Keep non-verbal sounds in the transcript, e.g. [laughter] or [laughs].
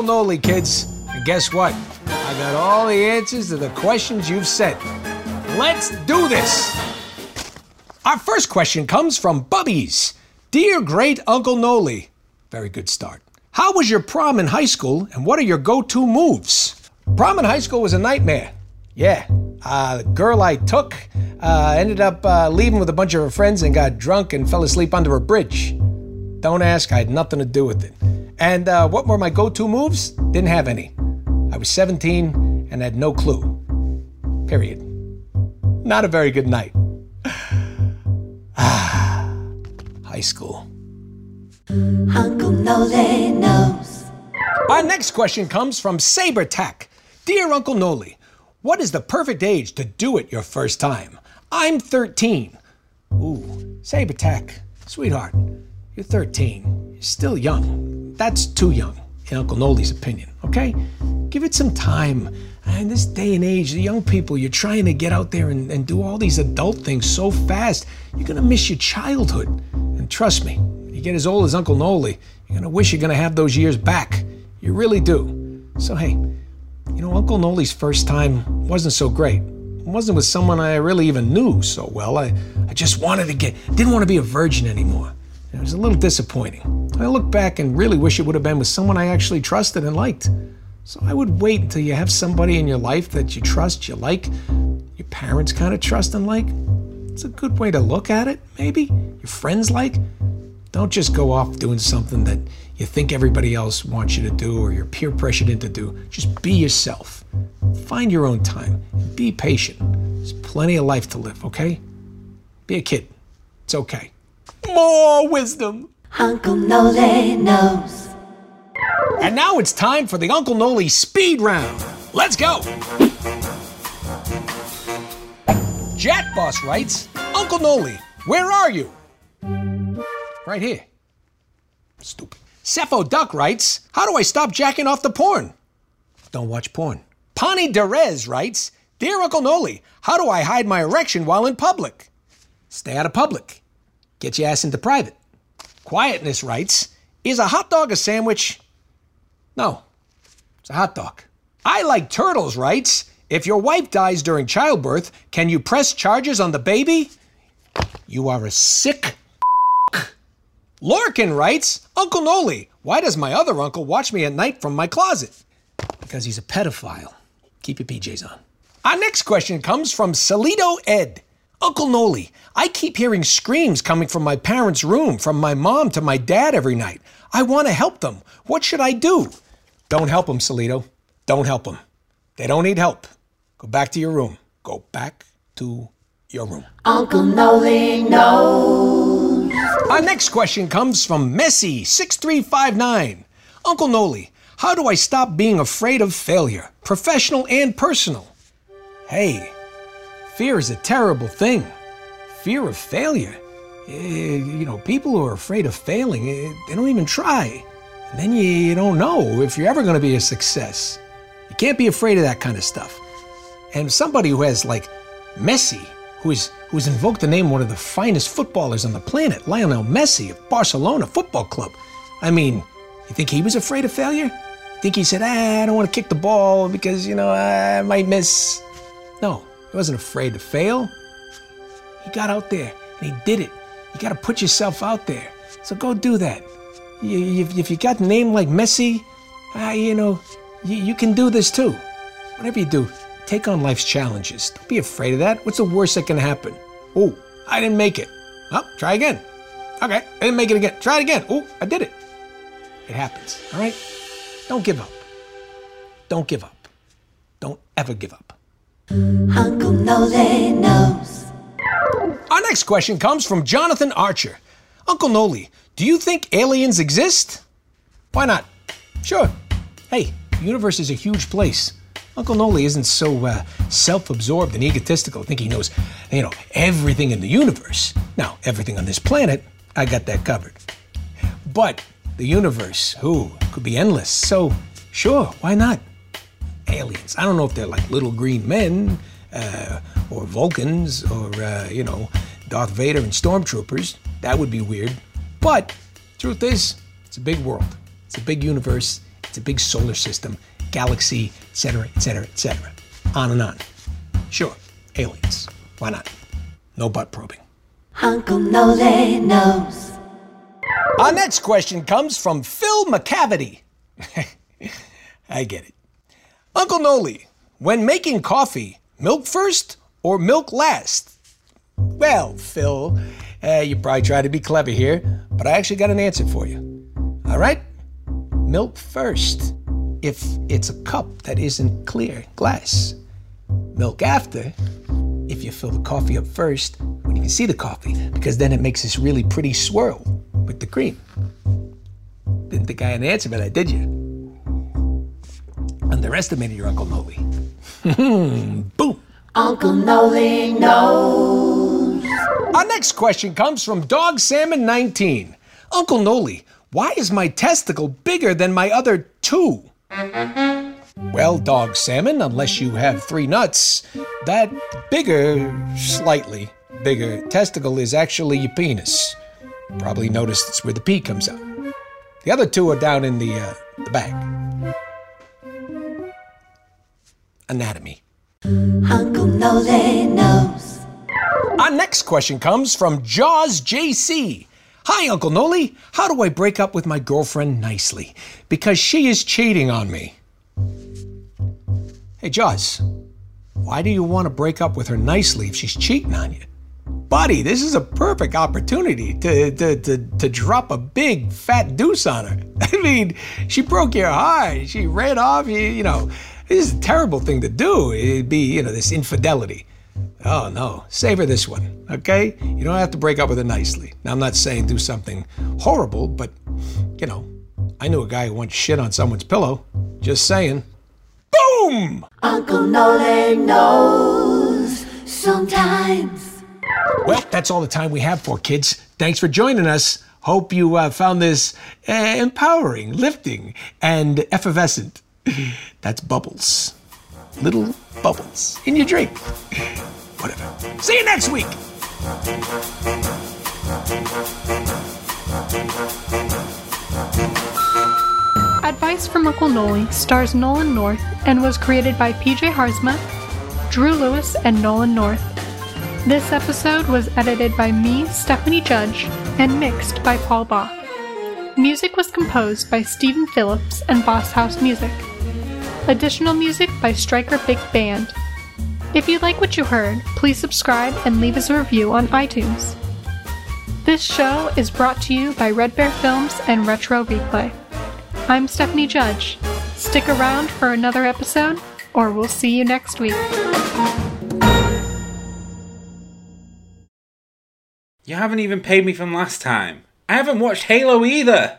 Uncle Noli, kids. And guess what? I got all the answers to the questions you've sent. Let's do this! Our first question comes from Bubbies. Dear great Uncle Noli, very good start. How was your prom in high school and what are your go to moves? Prom in high school was a nightmare. Yeah, uh, the girl I took uh, ended up uh, leaving with a bunch of her friends and got drunk and fell asleep under a bridge. Don't ask, I had nothing to do with it. And uh, what were my go to moves? Didn't have any. I was 17 and had no clue. Period. Not a very good night. Ah, [sighs] high school. Uncle Noli knows. Our next question comes from SaberTac. Dear Uncle Noli, what is the perfect age to do it your first time? I'm 13. Ooh, SaberTac, sweetheart, you're 13. You're still young. That's too young, in Uncle Noli's opinion, okay? Give it some time. In this day and age, the young people, you're trying to get out there and, and do all these adult things so fast, you're gonna miss your childhood. And trust me, you get as old as Uncle Noli, you're gonna wish you're gonna have those years back. You really do. So, hey, you know, Uncle Noli's first time wasn't so great. It wasn't with someone I really even knew so well. I, I just wanted to get, didn't want to be a virgin anymore. It was a little disappointing. I look back and really wish it would have been with someone I actually trusted and liked. So I would wait until you have somebody in your life that you trust, you like, your parents kind of trust and like. It's a good way to look at it, maybe. Your friends like. Don't just go off doing something that you think everybody else wants you to do or you're peer pressured into do. Just be yourself. Find your own time. Be patient. There's plenty of life to live, okay? Be a kid. It's okay. More wisdom. Uncle Noli knows. And now it's time for the Uncle Noli speed round. Let's go. Jack Boss writes, Uncle Noli, where are you? Right here. Stupid. Cepho Duck writes, How do I stop jacking off the porn? Don't watch porn. Pani Derez writes, Dear Uncle Noli, how do I hide my erection while in public? Stay out of public. Get your ass into private. Quietness writes, Is a hot dog a sandwich? No, it's a hot dog. I like turtles writes, If your wife dies during childbirth, can you press charges on the baby? You are a sick. [laughs] Lorcan writes, Uncle Noli, why does my other uncle watch me at night from my closet? Because he's a pedophile. Keep your PJs on. Our next question comes from Salito Ed. Uncle Noli, I keep hearing screams coming from my parents' room, from my mom to my dad every night. I want to help them. What should I do? Don't help them, Salito. Don't help them. They don't need help. Go back to your room. Go back to your room. Uncle Noli knows. Our next question comes from Messi6359. Uncle Noli, how do I stop being afraid of failure, professional and personal? Hey, fear is a terrible thing. Fear of failure. Eh, you know, people who are afraid of failing, eh, they don't even try. And then you, you don't know if you're ever going to be a success. You can't be afraid of that kind of stuff. And somebody who has like Messi, who is who has invoked the name one of the finest footballers on the planet, Lionel Messi of Barcelona Football Club. I mean, you think he was afraid of failure? Think he said, ah, I don't want to kick the ball because, you know, I might miss. No, he wasn't afraid to fail. He got out there and he did it. You got to put yourself out there. So go do that. You, if, if you got a name like Messi, ah, you know, you, you can do this too. Whatever you do, take on life's challenges. Don't be afraid of that. What's the worst that can happen? Oh, I didn't make it. Oh, try again. Okay, I didn't make it again. Try it again. Oh, I did it. It happens, all right? Don't give up. Don't give up. Don't ever give up. Uncle Noli knows. Our next question comes from Jonathan Archer. Uncle Noli, do you think aliens exist? Why not? Sure. Hey, the universe is a huge place. Uncle Noli isn't so uh, self-absorbed and egotistical, think he knows, you know, everything in the universe. Now, everything on this planet, I got that covered. But the universe, who could be endless. So, sure, why not? Aliens. I don't know if they're like little green men, uh, or Vulcans, or uh, you know, Darth Vader and stormtroopers. That would be weird. But truth is, it's a big world. It's a big universe. It's a big solar system, galaxy, etc., etc., etc. On and on. Sure, aliens. Why not? No butt probing. Uncle Noli knows. Our next question comes from Phil McCavity. [laughs] I get it. Uncle Noli, when making coffee, milk first or milk last? Well, Phil, uh, you probably try to be clever here, but I actually got an answer for you. All right? Milk first, if it's a cup that isn't clear glass. Milk after, if you fill the coffee up first when you can see the coffee, because then it makes this really pretty swirl with the cream. Didn't think I had an answer for that, did you? Underestimated your Uncle Noli. [laughs] Boom. Uncle Noli knows. Our next question comes from Dog Salmon 19. Uncle Noli, why is my testicle bigger than my other two? Well, Dog Salmon, unless you have three nuts, that bigger, slightly bigger testicle is actually your penis. Probably noticed it's where the pee comes out. The other two are down in the, uh, the back. Anatomy. Uncle Noli knows. Our next question comes from Jaws JC. Hi, Uncle Noli. How do I break up with my girlfriend nicely? Because she is cheating on me. Hey, Jaws, why do you want to break up with her nicely if she's cheating on you? Buddy, this is a perfect opportunity to, to, to, to drop a big fat deuce on her. [laughs] I mean, she broke your heart. She ran off. You, you know, this is a terrible thing to do. It'd be, you know, this infidelity. Oh no, savor this one, okay? You don't have to break up with her nicely. Now, I'm not saying do something horrible, but, you know, I knew a guy who once shit on someone's pillow. Just saying. Boom! Uncle Noli knows. Sometimes. Well, that's all the time we have for kids. Thanks for joining us. Hope you uh, found this uh, empowering, lifting, and effervescent. [laughs] That's bubbles. Little bubbles in your drink. Whatever. See you next week. Advice from Uncle Noli stars Nolan North and was created by PJ Haarsma, Drew Lewis, and Nolan North. This episode was edited by me, Stephanie Judge, and mixed by Paul Bach. Music was composed by Stephen Phillips and Boss House Music. Additional music by Striker Big Band. If you like what you heard, please subscribe and leave us a review on iTunes. This show is brought to you by Red Bear Films and Retro Replay. I'm Stephanie Judge. Stick around for another episode, or we'll see you next week. You haven't even paid me from last time. I haven't watched Halo either.